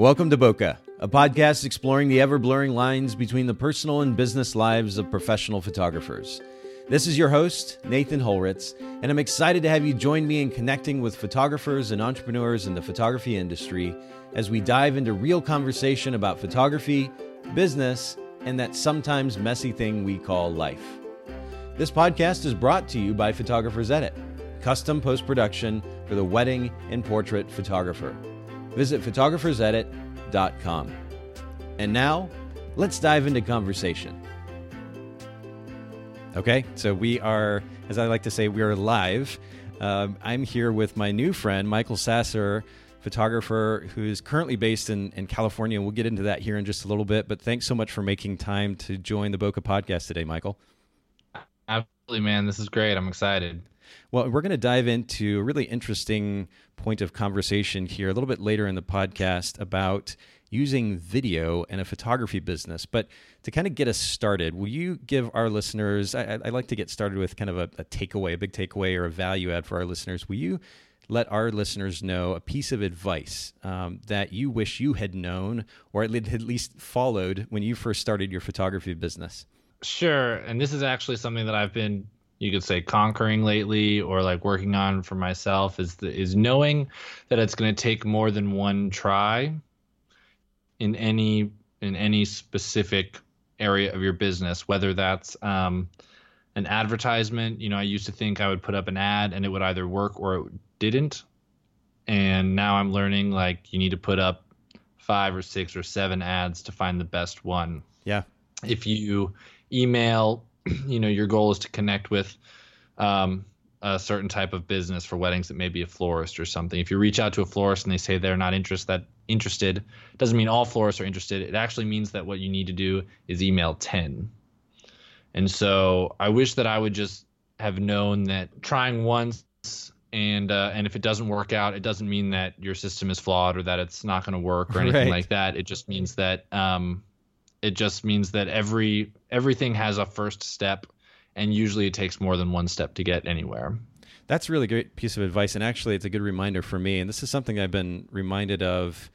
Welcome to Bokeh, a podcast exploring the ever blurring lines between the personal and business lives of professional photographers. This is your host, Nathan Holritz, and I'm excited to have you join me in connecting with photographers and entrepreneurs in the photography industry as we dive into real conversation about photography, business, and that sometimes messy thing we call life. This podcast is brought to you by Photographers Edit, custom post production for the wedding and portrait photographer. Visit photographersedit.com. And now, let's dive into conversation. Okay, so we are, as I like to say, we are live. Um, I'm here with my new friend, Michael Sasser, photographer who is currently based in, in California. We'll get into that here in just a little bit, but thanks so much for making time to join the Bokeh podcast today, Michael. Absolutely, man. This is great. I'm excited. Well, we're going to dive into a really interesting point of conversation here a little bit later in the podcast about using video in a photography business. But to kind of get us started, will you give our listeners, I, I like to get started with kind of a, a takeaway, a big takeaway or a value add for our listeners. Will you let our listeners know a piece of advice um, that you wish you had known or at least followed when you first started your photography business? Sure. And this is actually something that I've been you could say conquering lately or like working on for myself is the, is knowing that it's going to take more than one try in any in any specific area of your business whether that's um, an advertisement. You know i used to think i would put up an ad and it would either work or it didn't. And now i'm learning like you need to put up five or six or seven ads to find the best one. Yeah. If you email you know your goal is to connect with um, a certain type of business for weddings that may be a florist or something. If you reach out to a florist and they say they're not interest, that interested, doesn't mean all florists are interested. It actually means that what you need to do is email 10. And so I wish that I would just have known that trying once and uh, and if it doesn't work out, it doesn't mean that your system is flawed or that it's not going to work or anything right. like that. It just means that um, it just means that every everything has a first step and usually it takes more than one step to get anywhere. That's a really great piece of advice and actually it's a good reminder for me and this is something i've been reminded of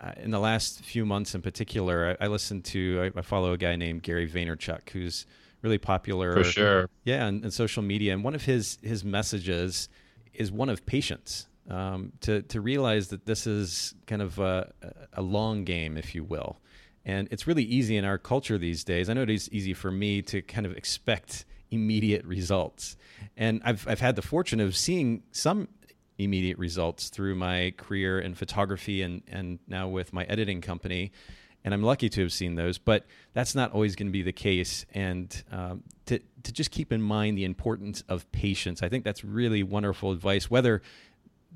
uh, in the last few months in particular. I, I listen to I, I, follow a guy named gary vaynerchuk who's really popular for sure. Yeah and, in social media and one of his his messages is one of patience um, to to realize that this is kind of a, a long game if you will and it's really easy in our culture these days. I know it is easy for me to kind of expect immediate results. And I've, I've had the fortune of seeing some immediate results through my career in photography and, and now with my editing company. And I'm lucky to have seen those, but that's not always going to be the case. And um, to, to just keep in mind the importance of patience, I think that's really wonderful advice, whether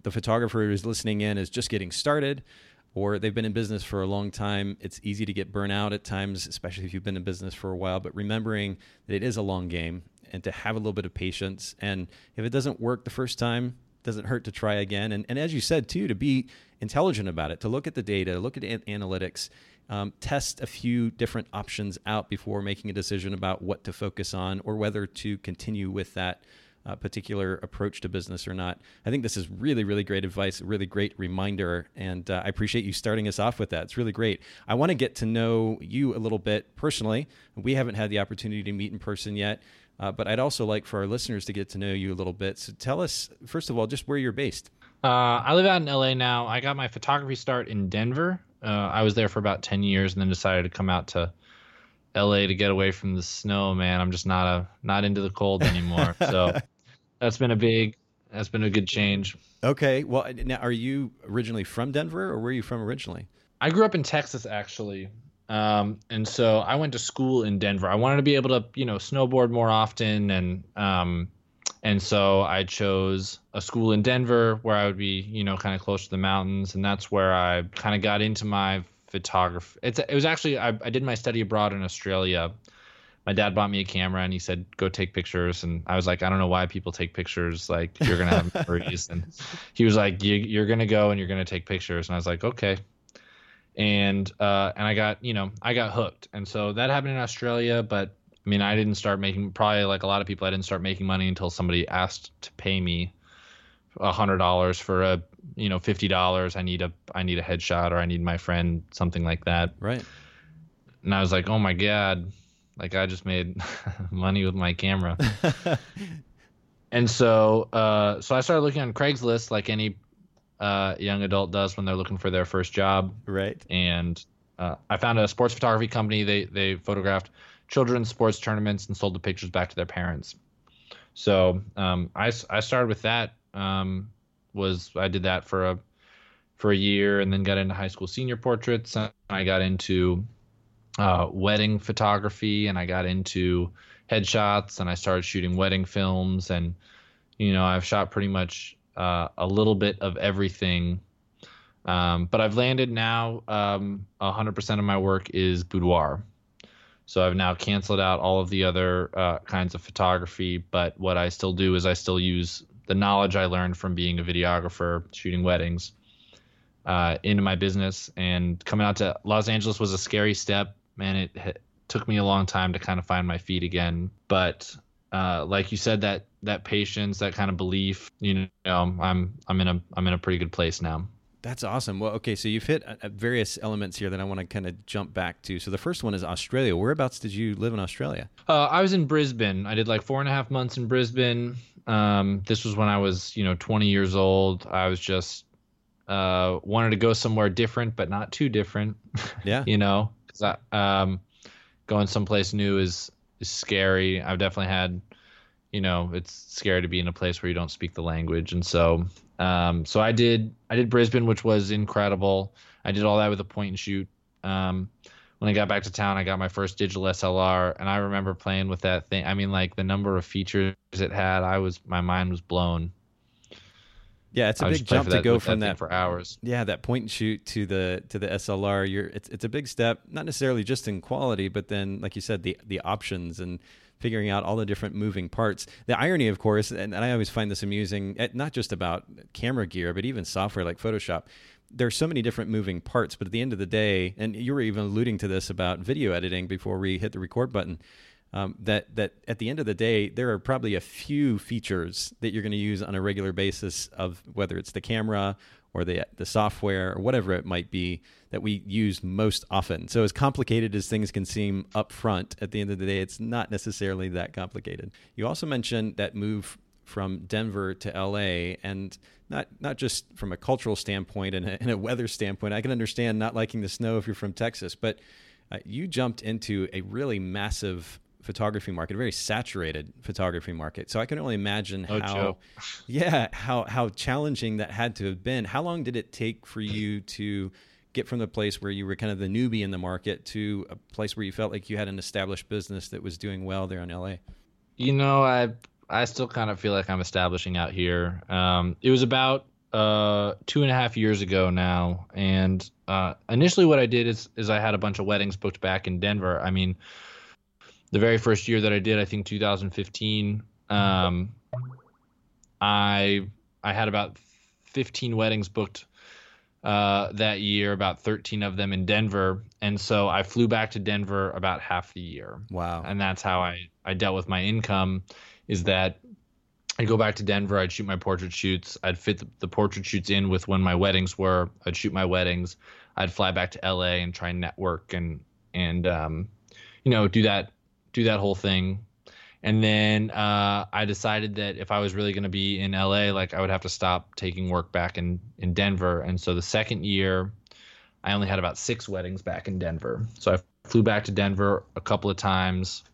the photographer is listening in is just getting started or they've been in business for a long time. It's easy to get burnout at times, especially if you've been in business for a while. But remembering that it is a long game and to have a little bit of patience. And if it doesn't work the first time, doesn't hurt to try again. And, and as you said, too, to be intelligent about it, to look at the data, look at an- analytics, um, test a few different options out before making a decision about what to focus on or whether to continue with that uh, particular approach to business or not. I think this is really, really great advice, a really great reminder. And uh, I appreciate you starting us off with that. It's really great. I want to get to know you a little bit personally. We haven't had the opportunity to meet in person yet. Uh, but I'd also like for our listeners to get to know you a little bit. So tell us, first of all, just where you're based. Uh, I live out in LA now. I got my photography start in Denver. Uh, I was there for about 10 years and then decided to come out to LA to get away from the snow, man. I'm just not a not into the cold anymore. So that's been a big that's been a good change. Okay. Well, now are you originally from Denver or where are you from originally? I grew up in Texas actually. Um, and so I went to school in Denver. I wanted to be able to, you know, snowboard more often and um and so I chose a school in Denver where I would be, you know, kind of close to the mountains and that's where I kind of got into my photography. It's it was actually I, I did my study abroad in Australia my dad bought me a camera and he said go take pictures. And i was like i don't know why people take pictures. Like you're gonna have memories. And he was like you, are gonna go and you're gonna take pictures. And i was like okay. And uh, and i got you know i got hooked. And so that happened in australia but i mean i didn't start making probably like a lot of people i didn't start making money until somebody asked to pay me a hundred dollars for a you know fifty dollars. I need a I need a headshot or I need my friend something like that. Right. And I was like, oh my god, like I just made money with my camera. and so uh, so I started looking on Craigslist like any uh, young adult does when they're looking for their first job. Right. And uh, I found a sports photography company. They they photographed children's sports tournaments and sold the pictures back to their parents. So um, I I started with that. Um, was I did that for a for a year and then got into high school senior portraits. I got into uh, wedding photography and I got into headshots and I started shooting wedding films and you know I've shot pretty much uh, a little bit of everything. Um, but I've landed now. Um, 100% of my work is boudoir. So I've now canceled out all of the other uh, kinds of photography. But what I still do is I still use the knowledge I learned from being a videographer, shooting weddings, uh, into my business. And coming out to Los Angeles was a scary step. Man, it, it took me a long time to kind of find my feet again. But uh, like you said, that that patience, that kind of belief, you know, I'm I'm in a I'm in a pretty good place now. That's awesome. Well, okay, so you've hit uh, various elements here that I want to kind of jump back to. So the first one is Australia. Whereabouts did you live in Australia? Uh, I was in Brisbane. I did like four and a half months in Brisbane. Um, this was when I was, you know, 20 years old. I was just uh, wanted to go somewhere different, but not too different. Yeah. you know, because um, going someplace new is is scary. I've definitely had, you know, it's scary to be in a place where you don't speak the language, and so, um, so I did I did Brisbane, which was incredible. I did all that with a point and shoot. Um, when I got back to town, I got my first digital SLR, and I remember playing with that thing. I mean, like the number of features it had, I was my mind was blown. Yeah, it's a big jump to go from that, that for hours. Yeah, that point and shoot to the to the SLR. You're it's it's a big step, not necessarily just in quality, but then like you said, the the options and figuring out all the different moving parts. The irony, of course, and, and I always find this amusing, eh, not just about camera gear, but even software like Photoshop. There's so many different moving parts, but at the end of the day, and you were even alluding to this about video editing before we hit the record button um, that that at the end of the day, there are probably a few features that you're going to use on a regular basis of whether it's the camera or the the software or whatever it might be that we use most often. So as complicated as things can seem up front, at the end of the day, it's not necessarily that complicated. You also mentioned that move from Denver to LA and not not just from a cultural standpoint and a, and a weather standpoint. I can understand not liking the snow if you're from Texas, but uh, you jumped into a really massive photography market, a very saturated photography market. So I can only imagine oh, how, Joe. yeah, how how challenging that had to have been. How long did it take for you to get from the place where you were kind of the newbie in the market to a place where you felt like you had an established business that was doing well there in LA? You know, I I still kind of feel like I'm establishing out here. Um, it was about uh, two and a half years ago now, and uh, initially what I did is is I had a bunch of weddings booked back in Denver. I mean the very first year that I did, I think 2015, um, I I had about 15 weddings booked uh, that year, about 13 of them in Denver, and so I flew back to Denver about half the year. Wow! And that's how I I dealt with my income, is that I'd go back to Denver, I'd shoot my portrait shoots, I'd fit the, the portrait shoots in with when my weddings were, I'd shoot my weddings, I'd fly back to LA and try and network and and um, you know do that do that whole thing. And then uh, I decided that if I was really going to be in LA, like I would have to stop taking work back in in Denver. And so the second year, I only had about six weddings back in Denver. So I flew back to Denver a couple of times,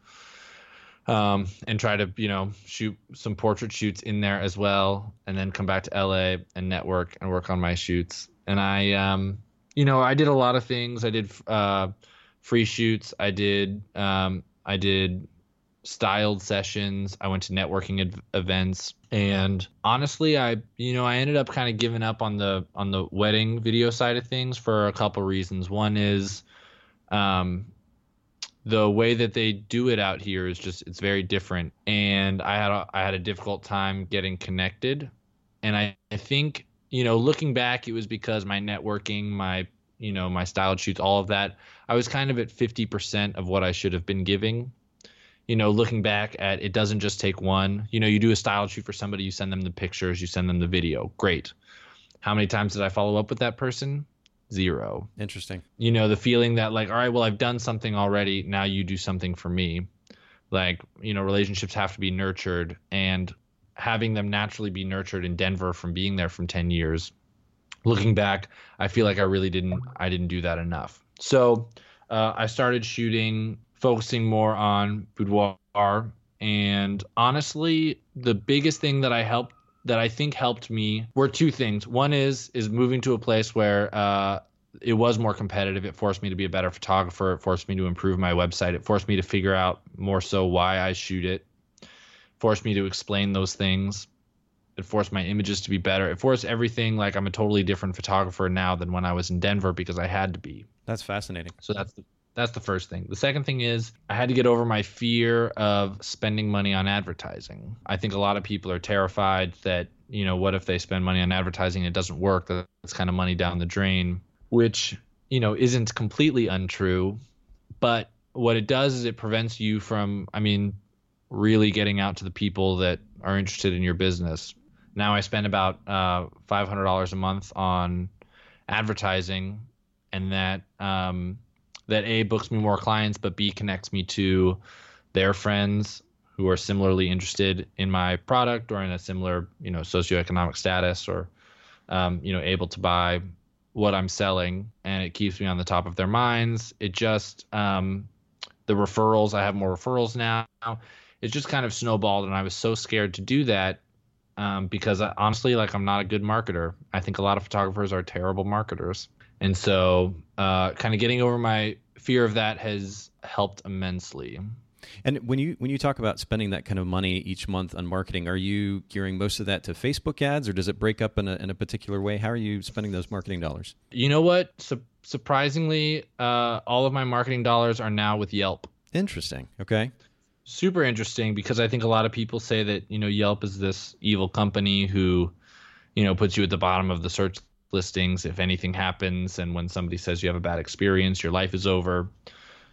um, and try to you know shoot some portrait shoots in there as well, and then come back to LA and network and work on my shoots. And I, um, you know, I did a lot of things. I did uh, free shoots. I did um, I did styled sessions. I went to networking ev- events, and honestly, I you know I ended up kind of giving up on the on the wedding video side of things for a couple reasons. One is, um, the way that they do it out here is just it's very different, and I had a, I had a difficult time getting connected, and I, I think you know looking back, it was because my networking, my you know my style shoots, all of that I was kind of at 50% of what I should have been giving. You know, looking back at it doesn't just take one. You know, you do a style shoot for somebody, you send them the pictures, you send them the video. Great. How many times did I follow up with that person? Zero. Interesting. You know, the feeling that like, all right, well, I've done something already. Now you do something for me. Like, you know, relationships have to be nurtured and having them naturally be nurtured in Denver from being there from 10 years. Looking back, I feel like I really didn't I didn't do that enough. So, uh, I started shooting focusing more on boudoir and honestly, the biggest thing that I helped that I think helped me were two things. One is is moving to a place where uh, it was more competitive. It forced me to be a better photographer. It forced me to improve my website. It forced me to figure out more so why I shoot it. Forced me to explain those things. It forced my images to be better. It forced everything like I'm a totally different photographer now than when I was in Denver because I had to be. That's fascinating. So that's the that's the first thing. The second thing is I had to get over my fear of spending money on advertising. I think a lot of people are terrified that, you know, what if they spend money on advertising and it doesn't work? That's kind of money down the drain, which, you know, isn't completely untrue. But what it does is it prevents you from, I mean, really getting out to the people that are interested in your business. Now I spend about uh, $500 a month on advertising, and that um, that A books me more clients, but B connects me to their friends who are similarly interested in my product or in a similar, you know, socioeconomic status or, um, you know, able to buy what I'm selling, and it keeps me on the top of their minds. It just um, the referrals. I have more referrals now. It just kind of snowballed, and I was so scared to do that um, because I, honestly, like I'm not a good marketer. I think a lot of photographers are terrible marketers. And so, uh, kind of getting over my fear of that has helped immensely. And when you when you talk about spending that kind of money each month on marketing, are you gearing most of that to Facebook ads, or does it break up in a, in a particular way? How are you spending those marketing dollars? You know what? Su- surprisingly, uh, all of my marketing dollars are now with Yelp. Interesting. Okay. Super interesting because I think a lot of people say that you know Yelp is this evil company who, you know, puts you at the bottom of the search listings if anything happens and when somebody says you have a bad experience your life is over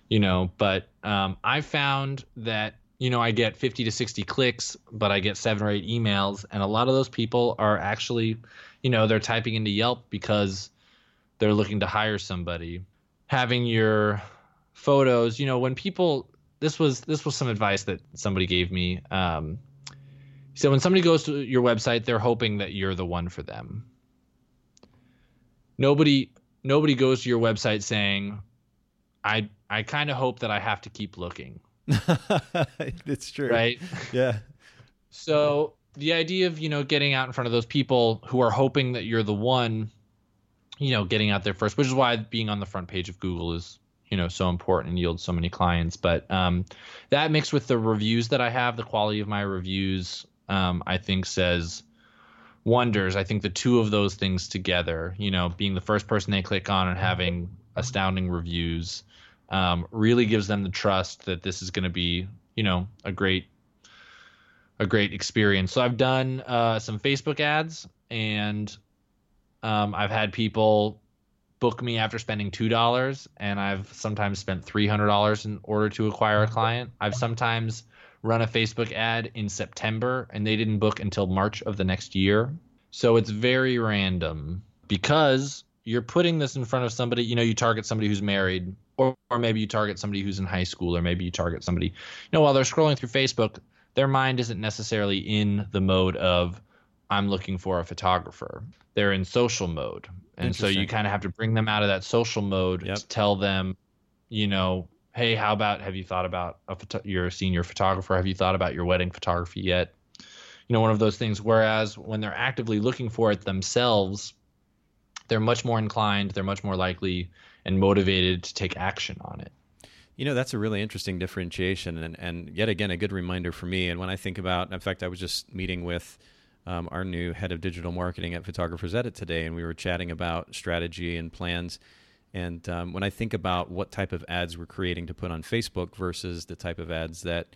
you know. But um, i found that you know i get 50 to 60 clicks but i get seven or eight emails. And a lot of those people are actually you know they're typing into yelp because they're looking to hire somebody. Having your photos you know when people this was this was some advice that somebody gave me um, so when somebody goes to your website they're hoping that you're the one for them nobody nobody goes to your website saying, I I kind of hope that I have to keep looking. it's true. Right? Yeah. So the idea of, you know, getting out in front of those people who are hoping that you're the one, you know, getting out there first, which is why being on the front page of Google is, you know, so important and yields so many clients. But um, that mixed with the reviews that I have, the quality of my reviews, um, I think says wonders. I think the two of those things together, you know, being the first person they click on and having astounding reviews, um, really gives them the trust that this is going to be, you know, a great, a great experience. So I've done uh, some Facebook ads, and um, I've had people book me after spending two dollars, and I've sometimes spent three hundred dollars in order to acquire a mm-hmm. client. I've sometimes run a Facebook ad in September and they didn't book until March of the next year. So it's very random because you're putting this in front of somebody, you know, you target somebody who's married or, or maybe you target somebody who's in high school or maybe you target somebody, you know, while they're scrolling through Facebook, their mind isn't necessarily in the mode of I'm looking for a photographer. They're in social mode. And so you kind of have to bring them out of that social mode yep. to tell them, you know, hey, how about have you thought about a photo- you're a senior photographer? Have you thought about your wedding photography yet? You know, one of those things. Whereas when they're actively looking for it themselves, they're much more inclined, they're much more likely and motivated to take action on it. You know, that's a really interesting differentiation, and, and yet again, a good reminder for me. And when I think about, in fact, I was just meeting with um, our new head of digital marketing at Photographers Edit today, and we were chatting about strategy and plans. And um, when I think about what type of ads we're creating to put on Facebook versus the type of ads that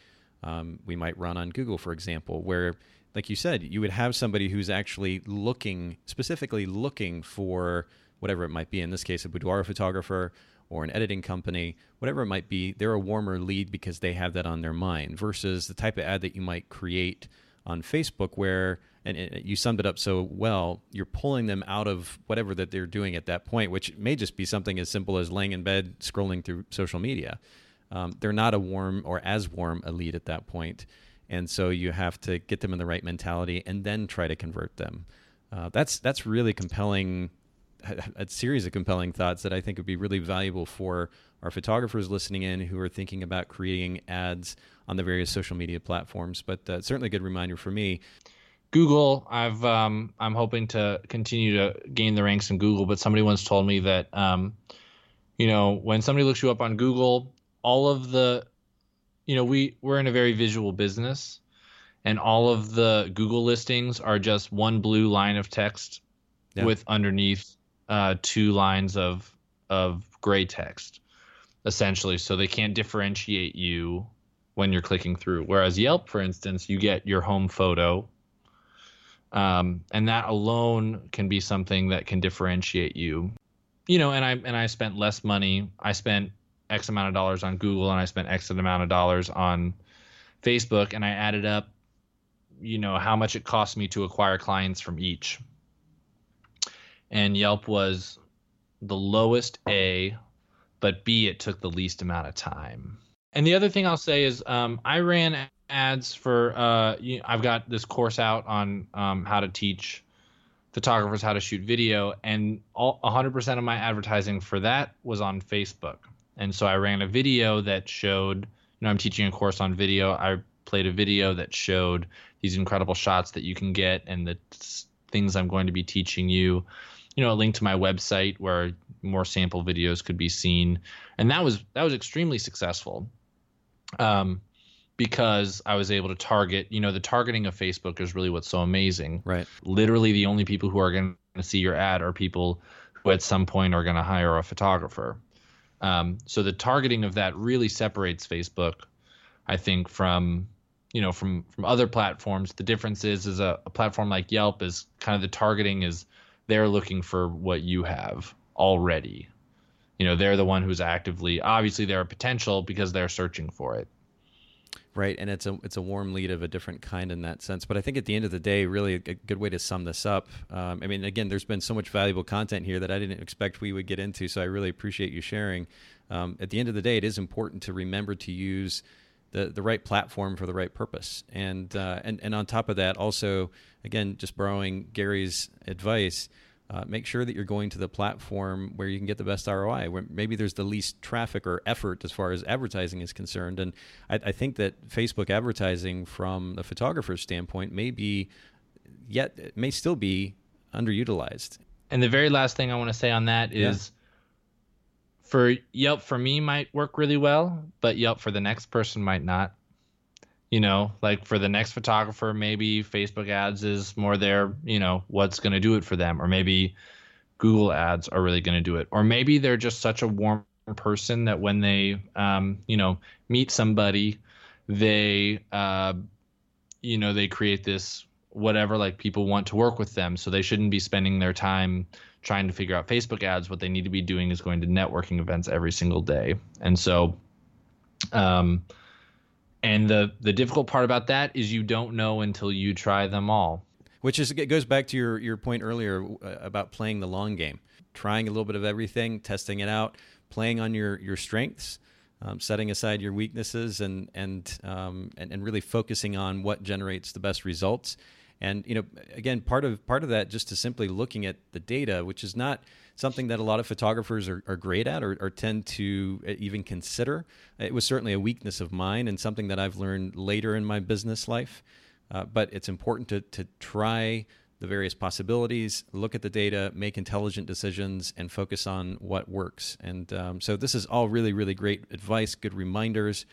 um, we might run on Google, for example, where, like you said, you would have somebody who's actually looking, specifically looking for whatever it might be. In this case, a boudoir photographer or an editing company, whatever it might be, they're a warmer lead because they have that on their mind versus the type of ad that you might create on Facebook where and it, you summed it up so well. You're pulling them out of whatever that they're doing at that point, which may just be something as simple as laying in bed scrolling through social media. Um, they're not a warm or as warm a lead at that point, and so you have to get them in the right mentality and then try to convert them. Uh, that's that's really compelling a series of compelling thoughts that I think would be really valuable for our photographers listening in who are thinking about creating ads on the various social media platforms. But uh, certainly a good reminder for me. Google, I've um, I'm hoping to continue to gain the ranks in Google, but somebody once told me that um, you know when somebody looks you up on Google, all of the you know we we're in a very visual business, and all of the Google listings are just one blue line of text yeah. with underneath uh, two lines of of gray text, essentially, so they can't differentiate you when you're clicking through. Whereas Yelp, for instance, you get your home photo um, and that alone can be something that can differentiate you. You know and i and i spent less money. I spent x amount of dollars on google and i spent x amount of dollars on facebook and i added up you know how much it cost me to acquire clients from each. And yelp was the lowest a but b it took the least amount of time. And the other thing i'll say is um, i ran ads for uh, you I've got this course out on um, how to teach photographers how to shoot video, and all 100% of my advertising for that was on Facebook. And so I ran a video that showed, you know, I'm teaching a course on video. I played a video that showed these incredible shots that you can get and the things I'm going to be teaching you. You know, a link to my website where more sample videos could be seen, and that was that was extremely successful. Um, because I was able to target, you know, the targeting of Facebook is really what's so amazing. Right. Literally, the only people who are going to see your ad are people who at some point are going to hire a photographer. Um, so the targeting of that really separates Facebook, I think, from you know from from other platforms. The difference is is a, a platform like Yelp is kind of the targeting is they're looking for what you have already. You know, they're the one who's actively obviously they're a potential because they're searching for it right? And it's a it's a warm lead of a different kind in that sense. But i think at the end of the day really a, good way to sum this up um, i mean again there's been so much valuable content here that i didn't expect we would get into so i really appreciate you sharing. Um, at the end of the day it is important to remember to use the, the right platform for the right purpose. And uh, and and on top of that also again just borrowing gary's advice uh, make sure that you're going to the platform where you can get the best ROI, where maybe there's the least traffic or effort as far as advertising is concerned. And I, I think that Facebook advertising, from the photographer's standpoint, may be yet may still be underutilized. And the very last thing I want to say on that is. Yeah. For Yelp, for me, might work really well, but Yelp for the next person might not you know like for the next photographer maybe facebook ads is more their you know what's going to do it for them or maybe google ads are really going to do it. Or maybe they're just such a warm person that when they um, you know meet somebody they uh, you know they create this whatever like people want to work with them. So they shouldn't be spending their time trying to figure out facebook ads. What they need to be doing is going to networking events every single day. And so um, and the the difficult part about that is you don't know until you try them all. Which is it goes back to your your point earlier uh, about playing the long game, trying a little bit of everything, testing it out, playing on your your strengths, um, setting aside your weaknesses, and and, um, and and really focusing on what generates the best results. And you know, again, part of part of that just to simply looking at the data, which is not something that a lot of photographers are, are great at or, or, tend to uh, even consider. It was certainly a weakness of mine and something that I've learned later in my business life. Uh, but it's important to, to try the various possibilities, look at the data, make intelligent decisions, and focus on what works. And um, so, this is all really, really great advice, good reminders.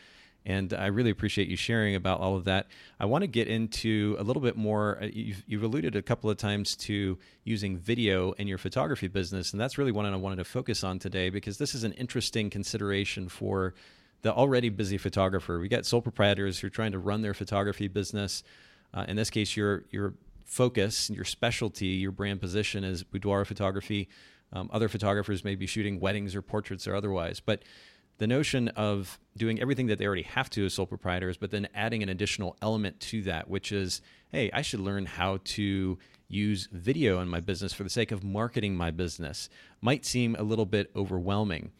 And I really appreciate you sharing about all of that. I want to get into a little bit more. Uh, you've, you've, alluded a couple of times to using video in your photography business, and that's really what I wanted to focus on today because this is an interesting consideration for the already busy photographer. We got sole proprietors who are trying to run their photography business. Uh, in this case, your your focus, your specialty, your brand position is boudoir photography. Um, other photographers may be shooting weddings or portraits or otherwise, but the notion of doing everything that they already have to as sole proprietors, but then adding an additional element to that, which is, hey, I should learn how to use video in my business for the sake of marketing my business, might seem a little bit overwhelming.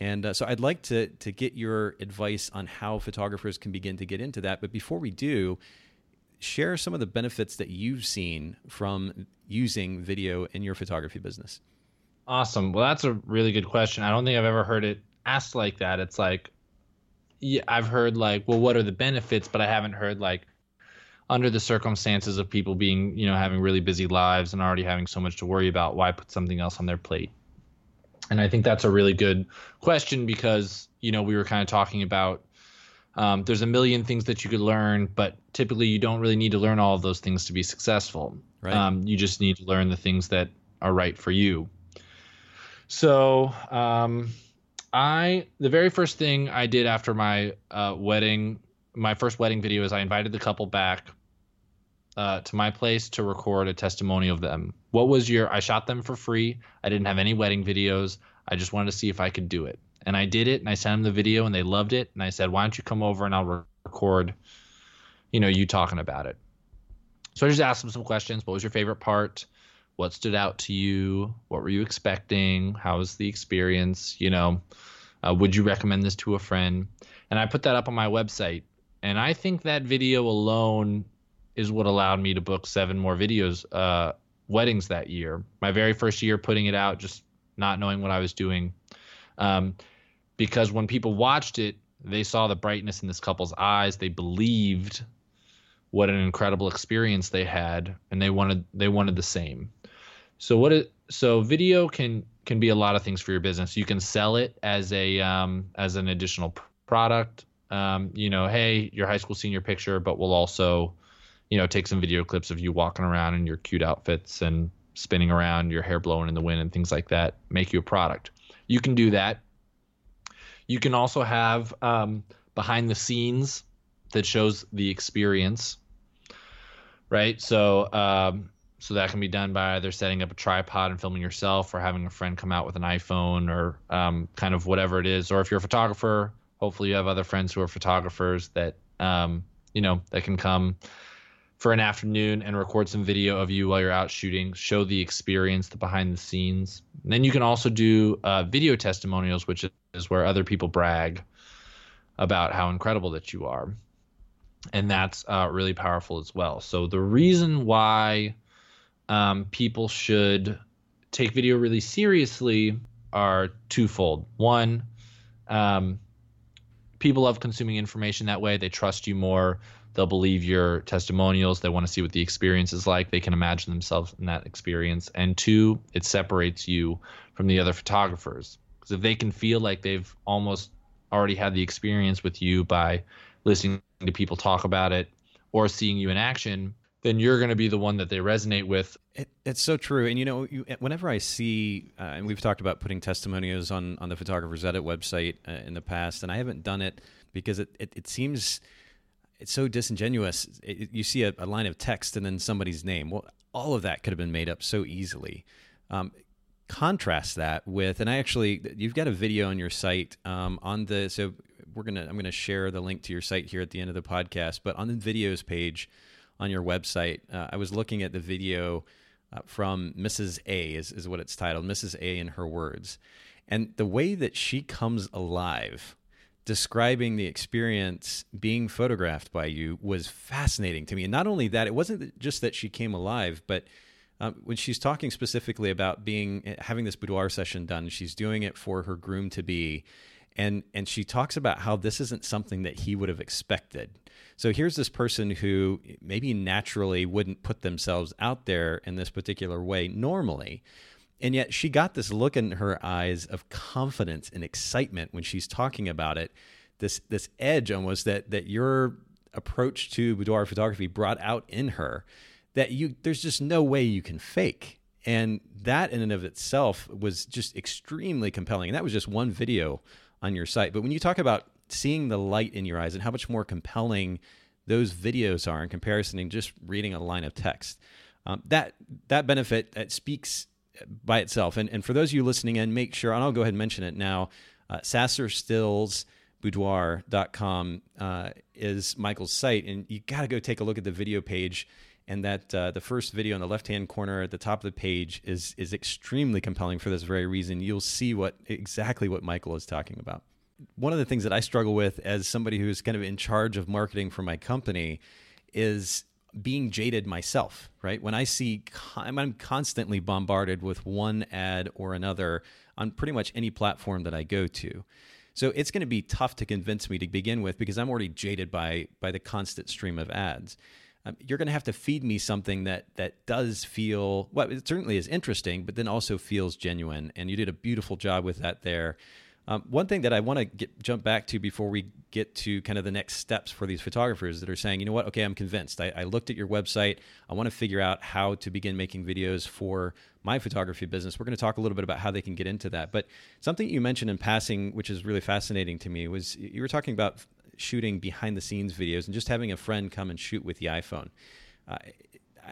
And uh, so I'd like to, to get your advice on how photographers can begin to get into that. But before we do, share some of the benefits that you've seen from using video in your photography business. Awesome. Well, that's a really good question. I don't think I've ever heard it asked like that. It's like, yeah, I've heard like, well, what are the benefits? But I haven't heard like, under the circumstances of people being, you know, having really busy lives and already having so much to worry about, why put something else on their plate? And I think that's a really good question because, you know, we were kind of talking about um, there's a million things that you could learn, but typically you don't really need to learn all of those things to be successful. Right. Um, you just need to learn the things that are right for you. So, um, I the very first thing I did after my uh, wedding, my first wedding video is I invited the couple back uh, to my place to record a testimony of them. What was your? I shot them for free. I didn't have any wedding videos. I just wanted to see if I could do it, and I did it. And I sent them the video, and they loved it. And I said, "Why don't you come over and I'll record, you know, you talking about it." So I just asked them some questions. What was your favorite part? What stood out to you? What were you expecting? How was the experience? You know, uh, would you recommend this to a friend? And I put that up on my website. And I think that video alone is what allowed me to book seven more videos, uh, weddings that year. My very first year putting it out, just not knowing what I was doing. Um, because when people watched it, they saw the brightness in this couple's eyes. They believed what an incredible experience they had, and they wanted they wanted the same. So what it so video can can be a lot of things for your business. You can sell it as a um, as an additional product. Um, you know, hey, your high school senior picture, but we'll also, you know, take some video clips of you walking around in your cute outfits and spinning around, your hair blowing in the wind and things like that. Make you a product. You can do that. You can also have um, behind the scenes that shows the experience, right? So um, so that can be done by either setting up a tripod and filming yourself or having a friend come out with an iphone or um, kind of whatever it is. Or if you're a photographer hopefully you have other friends who are photographers that um, you know that can come for an afternoon and record some video of you while you're out shooting show the experience the behind the scenes. And then you can also do uh, video testimonials which is where other people brag about how incredible that you are. And that's uh, really powerful as well. So the reason why um, people should take video really seriously are twofold. One, um, people love consuming information that way. They trust you more. They'll believe your testimonials. They want to see what the experience is like. They can imagine themselves in that experience. And two, it separates you from the other photographers. Because if they can feel like they've almost already had the experience with you by listening to people talk about it or seeing you in action, then you're going to be the one that they resonate with. It, it's so true. And you know, you, whenever I see, uh, and we've talked about putting testimonials on on the Photographer's Edit website uh, in the past, and I haven't done it because it it, it seems it's so disingenuous. It, you see a, a, line of text and then somebody's name. Well, all of that could have been made up so easily. Um, contrast that with, and I actually, you've got a video on your site um, on the. So we're gonna, I'm gonna share the link to your site here at the end of the podcast. But on the videos page on your website. Uh, I was looking at the video uh, from Mrs. A, is, is what it's titled, Mrs. A in her words. And the way that she comes alive describing the experience being photographed by you was fascinating to me. And not only that, it wasn't just that she came alive, but um, when she's talking specifically about being having this boudoir session done, she's doing it for her groom to be, and and she talks about how this isn't something that he would have expected. So here's this person who maybe naturally wouldn't put themselves out there in this particular way normally. And yet she got this look in her eyes of confidence and excitement when she's talking about it. This this edge almost that that your approach to boudoir photography brought out in her that you there's just no way you can fake. And that in and of itself was just extremely compelling. And that was just one video on your site. But when you talk about seeing the light in your eyes and how much more compelling those videos are in comparison to just reading a line of text. Um, that that benefit that speaks by itself. And and for those of you listening in, make sure, and I'll go ahead and mention it now. Uh, sasserstillsboudoir.com uh, is Michael's site, and you got to go take a look at the video page. And that uh, the first video in the left-hand corner at the top of the page is is extremely compelling for this very reason. You'll see what exactly what Michael is talking about. One of the things that I struggle with as somebody who's kind of in charge of marketing for my company is being jaded myself, right? When I see, I'm constantly bombarded with one ad or another on pretty much any platform that I go to. So it's going to be tough to convince me to begin with because I'm already jaded by by the constant stream of ads. Um, you're going to have to feed me something that that does feel well. It certainly is interesting, but then also feels genuine. And you did a beautiful job with that there. Um, one thing that I want to jump back to before we get to kind of the next steps for these photographers that are saying, you know what, okay, I'm convinced. I, I looked at your website. I want to figure out how to begin making videos for my photography business. We're going to talk a little bit about how they can get into that. But something you mentioned in passing, which is really fascinating to me, was you were talking about shooting behind the scenes videos and just having a friend come and shoot with the iPhone. Uh,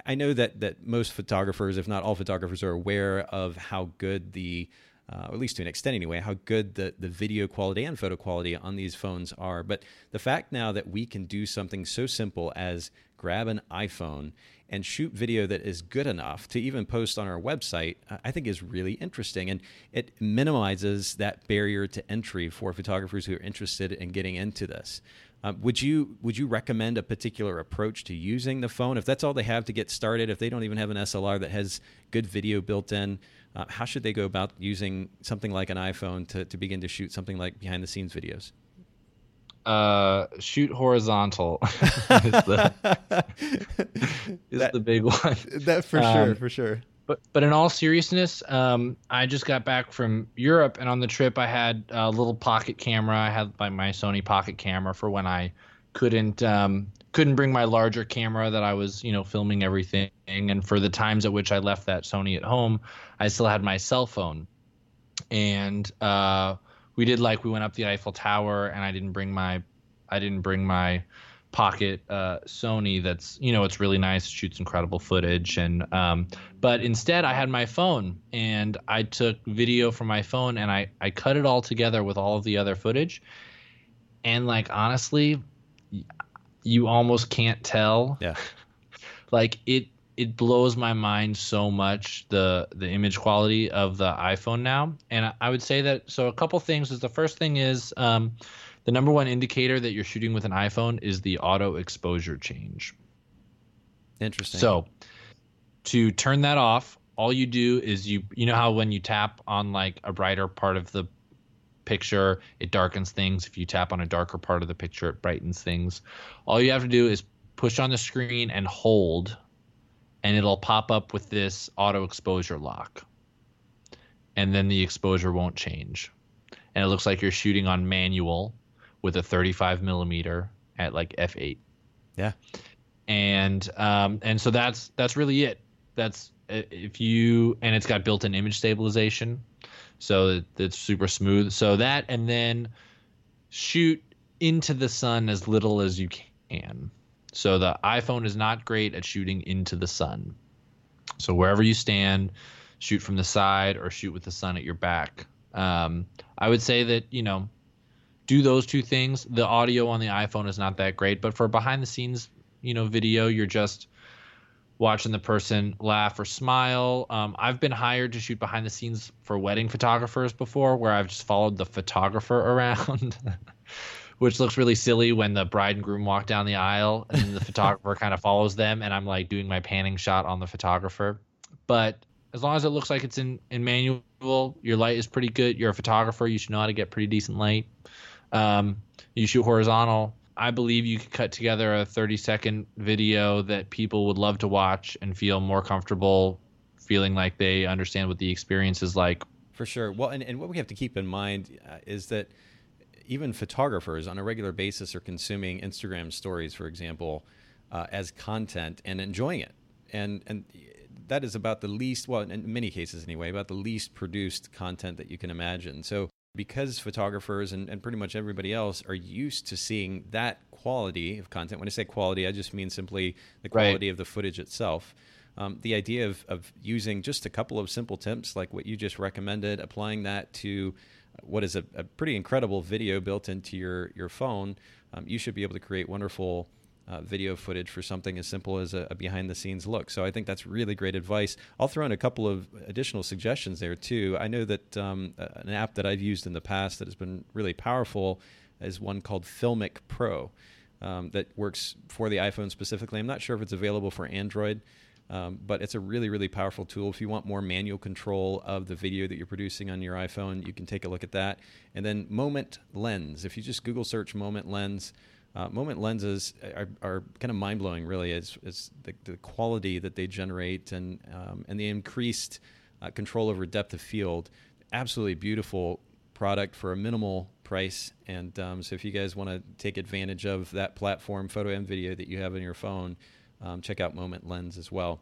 I know that that most photographers, if not all photographers, are aware of how good the uh, or at least to an extent anyway, how good the, the video quality and photo quality on these phones are. But the fact now that we can do something so simple as grab an iPhone and shoot video that is good enough to even post on our website, I think is really interesting. And it minimizes that barrier to entry for photographers who are interested in getting into this. Um, would you would you recommend a particular approach to using the phone if that's all they have to get started? If they don't even have an SLR that has good video built in, uh, how should they go about using something like an iPhone to, to begin to shoot something like behind the scenes videos? Uh, shoot horizontal is, the, is that, the big one. That for um, sure, for sure. But but in all seriousness, um, I just got back from Europe, and on the trip, I had a little pocket camera. I had my, my Sony pocket camera for when I couldn't um, couldn't bring my larger camera that I was, you know, filming everything. And for the times at which I left that Sony at home, I still had my cell phone. And uh, we did like we went up the Eiffel Tower, and I didn't bring my, I didn't bring my pocket uh, Sony. That's you know it's really nice, shoots incredible footage, and um, but instead I had my phone, and I took video from my phone, and I I cut it all together with all of the other footage, and like honestly, you almost can't tell. Yeah. like it it blows my mind so much the the image quality of the iPhone now. And I, would say that so a couple things is the first thing is um, the number one indicator that you're shooting with an iPhone is the auto exposure change. Interesting. So to turn that off, all you do is you you know how when you tap on like a brighter part of the picture, it darkens things. If you tap on a darker part of the picture, it brightens things. All you have to do is push on the screen and hold, and it'll pop up with this auto exposure lock. And then the exposure won't change. And it looks like you're shooting on manual with a 35 millimeter at like f8. Yeah. And um, and so that's that's really it. That's if you and it's got built-in image stabilization so it's super smooth. So that and then shoot into the sun as little as you can. So the iPhone is not great at shooting into the sun. So wherever you stand, shoot from the side or shoot with the sun at your back. Um, I would say that you know, do those two things. The audio on the iPhone is not that great, but for behind the scenes, you know, video, you're just watching the person laugh or smile. Um, I've been hired to shoot behind the scenes for wedding photographers before, where I've just followed the photographer around, which looks really silly when the bride and groom walk down the aisle and the photographer kind of follows them, and I'm like doing my panning shot on the photographer. But as long as it looks like it's in in manual, your light is pretty good. You're a photographer, you should know how to get pretty decent light. Um, you shoot horizontal I believe you could cut together a 30 second video that people would love to watch and feel more comfortable feeling like they understand what the experience is like. For sure. Well, and, and what we have to keep in mind uh, is that even photographers on a regular basis are consuming Instagram stories, for example, uh, as content and enjoying it. And, and that is about the least, well, in many cases anyway, about the least produced content that you can imagine. So because photographers and, and pretty much everybody else are used to seeing that quality of content. When I say quality, I just mean simply the quality right. of the footage itself. Um, the idea of, of using just a couple of simple tips like what you just recommended, applying that to what is a, a pretty incredible video built into your your phone, um, you should be able to create wonderful uh, video footage for something as simple as a, a, behind the scenes look. So I think that's really great advice. I'll throw in a couple of additional suggestions there too. I know that um, an app that I've used in the past that has been really powerful is one called Filmic Pro um, that works for the iPhone specifically. I'm not sure if it's available for Android. Um, but it's a really, really powerful tool. If you want more manual control of the video that you're producing on your iPhone, you can take a look at that. And then Moment Lens. If you just Google search Moment Lens, uh, moment lenses are, are kind of mind blowing, really, as, as the, the, quality that they generate and um, and the increased uh, control over depth of field. Absolutely beautiful product for a minimal price. And um, so, if you guys want to take advantage of that platform, photo and video that you have on your phone, um, check out Moment Lens as well.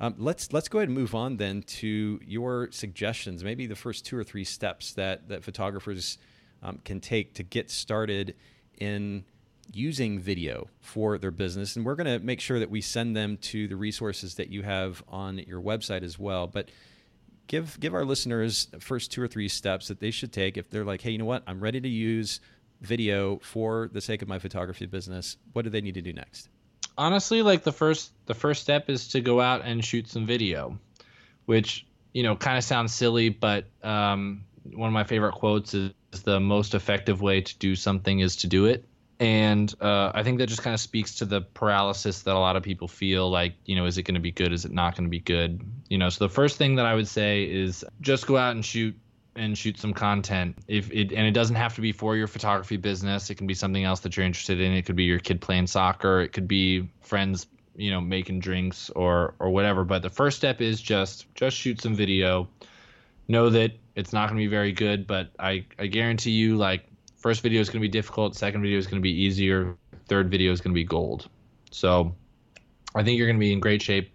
Um, let's let's go ahead and move on then to your suggestions. Maybe the first two or three steps that that photographers um, can take to get started in using video for their business. And we're going to make sure that we send them to the resources that you have on your website as well. But give give our listeners first two or three steps that they should take if they're like, hey, you know what, I'm ready to use video for the sake of my photography business. What do they need to do next? Honestly, like the first the first step is to go out and shoot some video, which you know kind of sounds silly, but um, one of my favorite quotes is the most effective way to do something is to do it and uh, I think that just kind of speaks to the paralysis that a lot of people feel like, you know, is it going to be good? Is it not going to be good? You know, so the first thing that I would say is just go out and shoot and shoot some content. If it and it doesn't have to be for your photography business. It can be something else that you're interested in. It could be your kid playing soccer. It could be friends, you know, making drinks or or whatever. But the first step is just just shoot some video. Know that it's not going to be very good, but I I guarantee you like first video is going to be difficult second video is going to be easier third video is going to be gold so i think you're going to be in great shape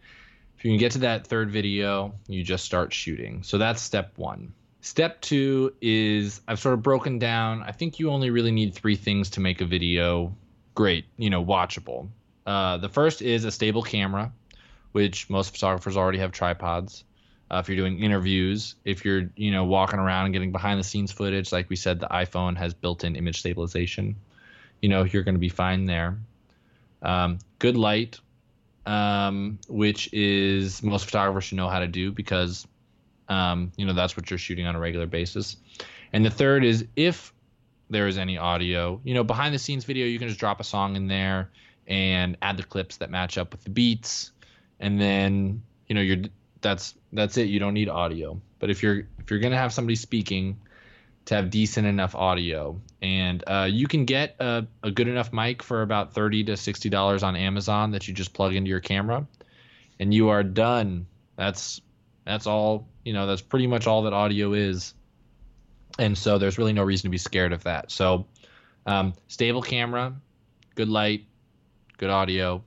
if you can get to that third video you just start shooting so that's step one step two is i've sort of broken down i think you only really need three things to make a video great you know watchable uh, the first is a stable camera which most photographers already have tripods uh, if you're doing interviews, if you're you know walking around and getting behind the scenes footage, like we said, the iPhone has built-in image stabilization. You know you're going to be fine there. Um, good light, um, which is most photographers should know how to do because um, you know that's what you're shooting on a regular basis. And the third is if there is any audio, you know, behind the scenes video, you can just drop a song in there and add the clips that match up with the beats, and then you know you're that's that's it. You don't need audio. But if you're if you're gonna have somebody speaking, to have decent enough audio, and uh, you can get a, a good enough mic for about thirty to sixty dollars on Amazon that you just plug into your camera, and you are done. That's that's all. You know, that's pretty much all that audio is. And so there's really no reason to be scared of that. So, um, stable camera, good light, good audio,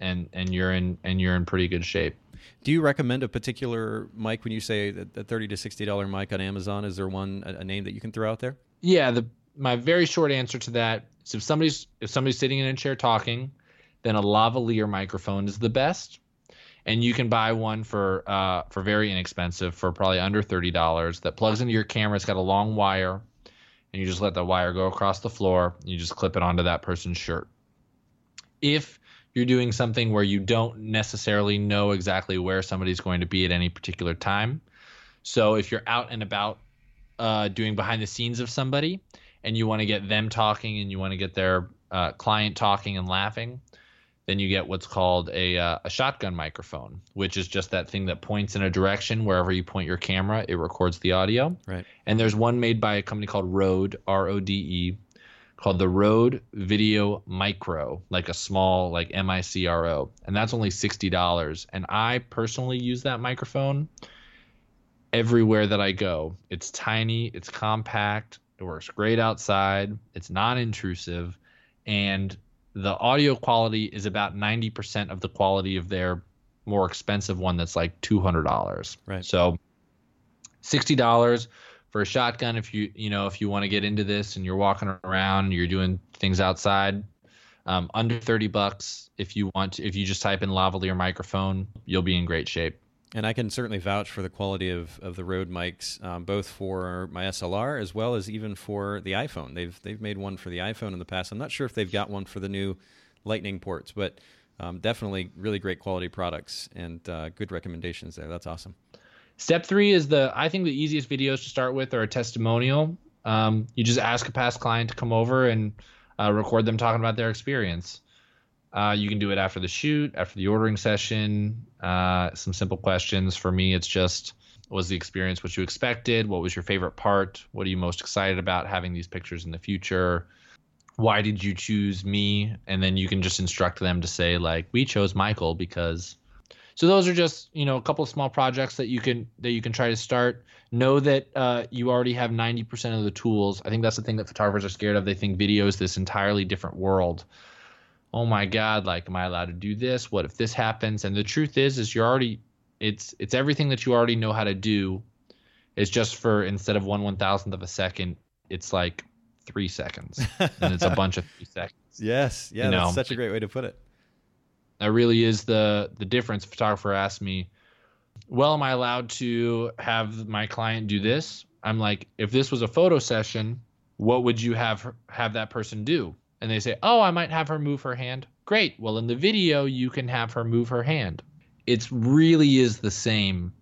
and and you're in and you're in pretty good shape. Do you recommend a particular mic when you say that the thirty to sixty dollar mic on Amazon? Is there one a, name that you can throw out there? Yeah, the my very short answer to that is if somebody's if somebody's sitting in a chair talking, then a lavalier microphone is the best, and you can buy one for uh, for very inexpensive for probably under thirty dollars that plugs into your camera. It's got a long wire, and you just let the wire go across the floor. you just clip it onto that person's shirt. If you're doing something where you don't necessarily know exactly where somebody's going to be at any particular time. So if you're out and about uh, doing behind the scenes of somebody and you want to get them talking and you want to get their uh, client talking and laughing, then you get what's called a, uh, a shotgun microphone, which is just that thing that points in a direction wherever you point your camera, it records the audio. Right. And there's one made by a company called Rode, R O D E, called the Rode Video Micro, like a small like M I C R O, and that's only sixty dollars. And I personally use that microphone everywhere that I go. It's tiny, it's compact, it works great outside, it's non-intrusive, and the audio quality is about ninety percent of the quality of their more expensive one that's like two hundred dollars. Right. So sixty dollars for a shotgun if you you know if you want to get into this and you're walking around you're doing things outside um, under 30 bucks if you want to, if you just type in lavalier microphone you'll be in great shape And I can certainly vouch for the quality of, of the Rode mics, um, both for my SLR as well as even for the iPhone. They've they've made one for the iPhone in the past. I'm not sure if they've got one for the new Lightning ports, but um, definitely really great quality products and uh, good recommendations there. That's awesome. Step three is the I think the easiest videos to start with are a testimonial. Um, you just ask a past client to come over and uh, record them talking about their experience. Uh, you can do it after the shoot, after the ordering session. Uh, some simple questions. For me, it's just was the experience what you expected? What was your favorite part? What are you most excited about having these pictures in the future? Why did you choose me? And then you can just instruct them to say, like, we chose Michael because. So those are just you know a couple of small projects that you can that you can try to start. Know that uh, you already have 90% of the tools. I think that's the thing that photographers are scared of. They think video is this entirely different world oh my god like am i allowed to do this? What if this happens? And the truth is is you're already it's it's everything that you already know how to do. It's just for instead of one one thousandth of a second it's like three seconds. And it's a bunch of three seconds yes. Yeah you that's know? such a great way to put it. That really is the the difference. Photographer asked me well am i allowed to have my client do this? I'm like if this was a photo session what would you have have that person do and they say, "Oh, I might have her move her hand." Great. Well, in the video, you can have her move her hand. It really is the same.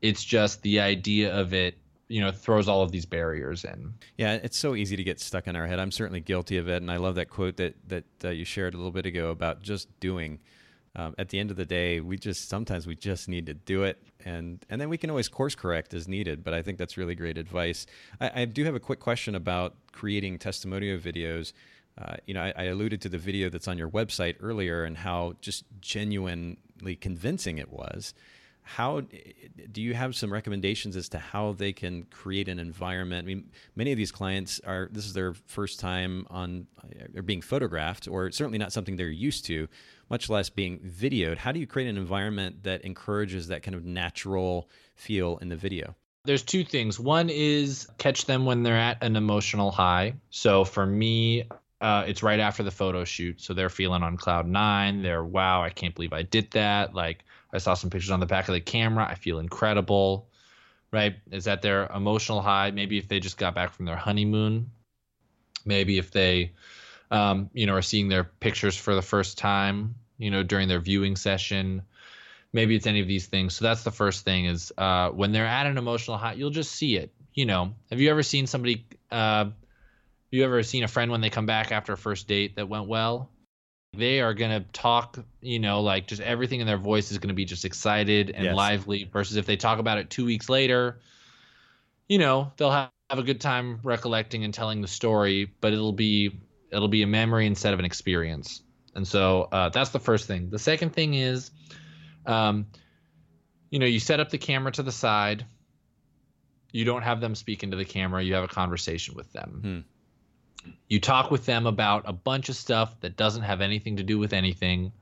It's just the idea of it, you know, throws all of these barriers in. Yeah, it's so easy to get stuck in our head. I'm certainly guilty of it, and I love that quote that that uh, you shared a little bit ago about just doing. Um, at the end of the day, we just sometimes we just need to do it, and and then we can always course correct as needed. But I think that's really great advice. I, I do have a quick question about creating testimonial videos. Uh, you know, I, I, alluded to the video that's on your website earlier and how just genuinely convincing it was. How do you have some recommendations as to how they can create an environment? I mean, many of these clients are this is their first time on or uh, being photographed, or certainly not something they're used to, much less being videoed. How do you create an environment that encourages that kind of natural feel in the video? There's two things. One is catch them when they're at an emotional high. So for me, uh, it's right after the photo shoot, so they're feeling on cloud nine. They're wow, I can't believe I did that. Like I saw some pictures on the back of the camera. I feel incredible. Right? Is that their emotional high? Maybe if they just got back from their honeymoon. Maybe if they, um, you know, are seeing their pictures for the first time, you know, during their viewing session. Maybe it's any of these things. So that's the first thing is uh, when they're at an emotional high, you'll just see it. You know, have you ever seen somebody? Uh, you ever seen a friend when they come back after a first date that went well? They are going to talk, you know, like just everything in their voice is going to be just excited and yes. lively versus if they talk about it 2 weeks later, you know, they'll have, have a good time recollecting and telling the story, but it'll be it'll be a memory instead of an experience. And so uh, that's the first thing. The second thing is, um, you know, you set up the camera to the side. You don't have them speak into the camera. You have a conversation with them. You talk with them about a bunch of stuff that doesn't have anything to do with anything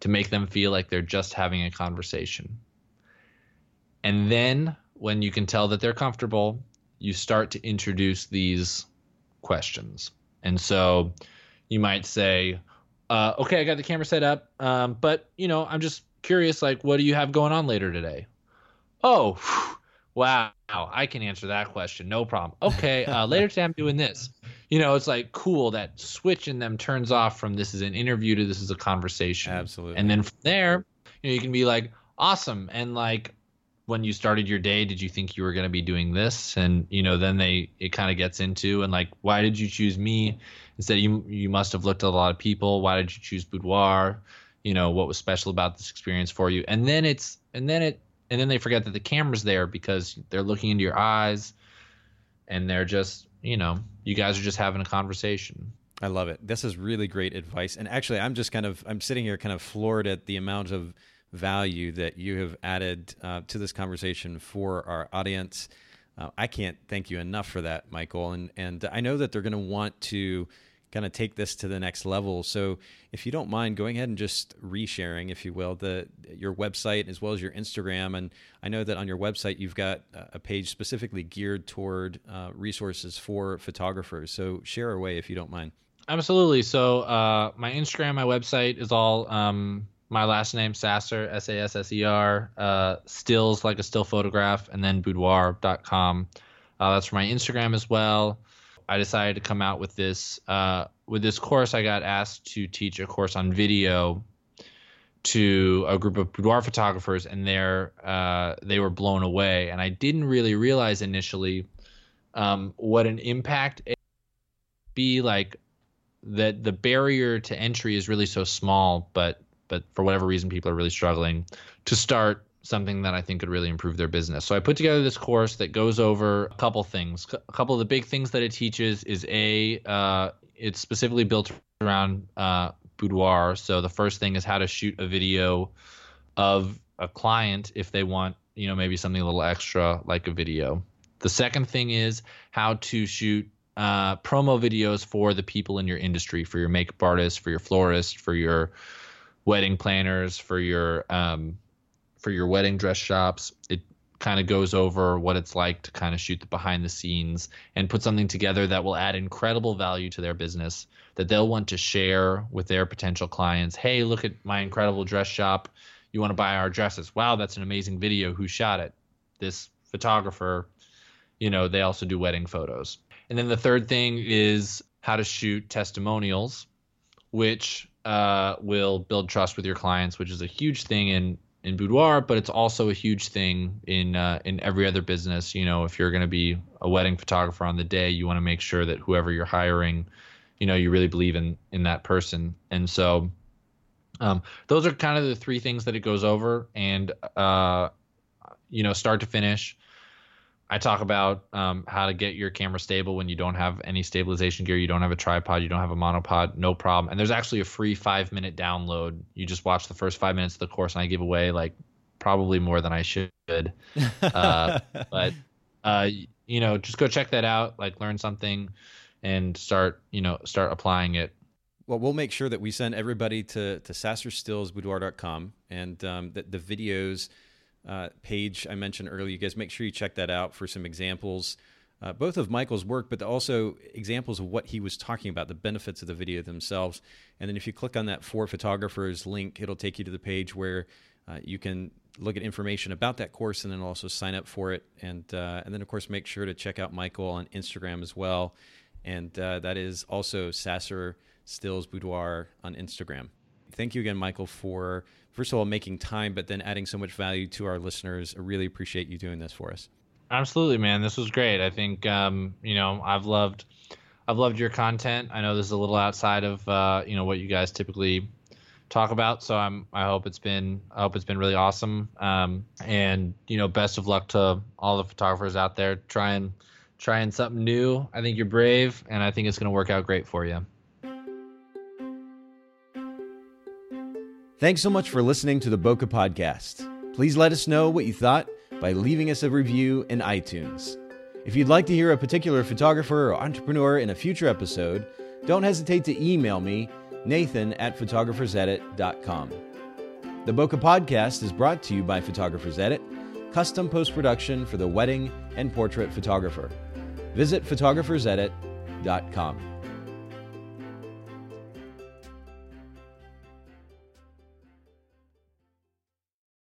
to make them feel like they're just having a conversation. And then when you can tell that they're comfortable, you start to introduce these questions. And so you might say, uh, okay, I got the camera set up, um, but you know, I'm just curious, like, what do you have going on later today? Oh, wow, I can answer that question, no problem. Okay, uh, later today I'm doing this you know, it's like cool that switch in them turns off from this is an interview to this is a conversation. Absolutely. And then from there, you know, you can be like, awesome. And like when you started your day, did you think you were going to be doing this? And, you know, then they, it kind of gets into and like, why did you choose me? Instead, you, you must have looked at a lot of people. Why did you choose Boudoir? You know, what was special about this experience for you? And then it's, and then it, and then they forget that the camera's there because they're looking into your eyes and they're just you know, you guys are just having a conversation. I love it. This is really great advice. And actually, I'm just kind of I'm sitting here kind of floored at the amount of value that you have added uh, to this conversation for our audience. Uh, I can't thank you enough for that, Michael. And and I know that they're going to want to kind of take this to the next level. So if you don't mind going ahead and just resharing, if you will, the your website as well as your Instagram. And I know that on your website you've got a page specifically geared toward uh, resources for photographers. So share away if you don't mind. Absolutely. So uh, my Instagram, my website is all um, my last name Sasser S A S S E R. Uh, stills like a still photograph, and then boudoir.com. Uh, that's for my Instagram as well. I decided to come out with this uh, with this course. I got asked to teach a course on video to a group of boudoir photographers, and they're uh, they were blown away. And I didn't really realize initially um, what an impact it be like that the barrier to entry is really so small, but but for whatever reason, people are really struggling to start something that I think could really improve their business. So I put together this course that goes over a couple things. A couple of the big things that it teaches is a uh, it's specifically built around uh, boudoir. So the first thing is how to shoot a video of a client if they want, you know, maybe something a little extra like a video. The second thing is how to shoot uh, promo videos for the people in your industry, for your makeup artists, for your florist, for your wedding planners, for your um, for your wedding dress shops. It kind of goes over what it's like to kind of shoot the behind the scenes and put something together that will add incredible value to their business that they'll want to share with their potential clients. Hey, look at my incredible dress shop. You want to buy our dresses? Wow, that's an amazing video. Who shot it? This photographer. You know, they also do wedding photos. And then the third thing is how to shoot testimonials, which uh, will build trust with your clients, which is a huge thing in in boudoir, but it's also a huge thing in uh, in every other business. You know, if you're going to be a wedding photographer on the day, you want to make sure that whoever you're hiring, you know, you really believe in in that person. And so, um, those are kind of the three things that it goes over, and uh, you know, start to finish. I talk about um, how to get your camera stable when you don't have any stabilization gear, you don't have a tripod, you don't have a monopod, no problem. And there's actually a free five minute download. You just watch the first five minutes of the course, and I give away like probably more than I should. uh, but uh, you know, just go check that out, like learn something, and start you know start applying it. Well, we'll make sure that we send everybody to to sasserstillsboudoir.com and um, that the videos uh, page I mentioned earlier. You guys make sure you check that out for some examples, uh, both of Michael's work, but also examples of what he was talking about, the benefits of the video themselves. And then if you click on that for photographers link, it'll take you to the page where uh, you can look at information about that course and then also sign up for it. And uh, and then of course make sure to check out Michael on Instagram as well. And uh, that is also Sasser Stills Boudoir on Instagram. Thank you again, Michael, for first of all making time, but then adding so much value to our listeners. I really appreciate you doing this for us. Absolutely, man. This was great. I think um, you know I've loved I've loved your content. I know this is a little outside of uh, you know what you guys typically talk about. So I'm I hope it's been I hope it's been really awesome. Um, and you know best of luck to all the photographers out there trying trying something new. I think you're brave, and I think it's going to work out great for you. Thanks so much for listening to the Bokeh Podcast. Please let us know what you thought by leaving us a review in iTunes. If you'd like to hear a particular photographer or entrepreneur in a future episode, don't hesitate to email me, nathan at photographersedit.com. The Bokeh Podcast is brought to you by Photographers Edit, custom post production for the wedding and portrait photographer. Visit photographersedit.com.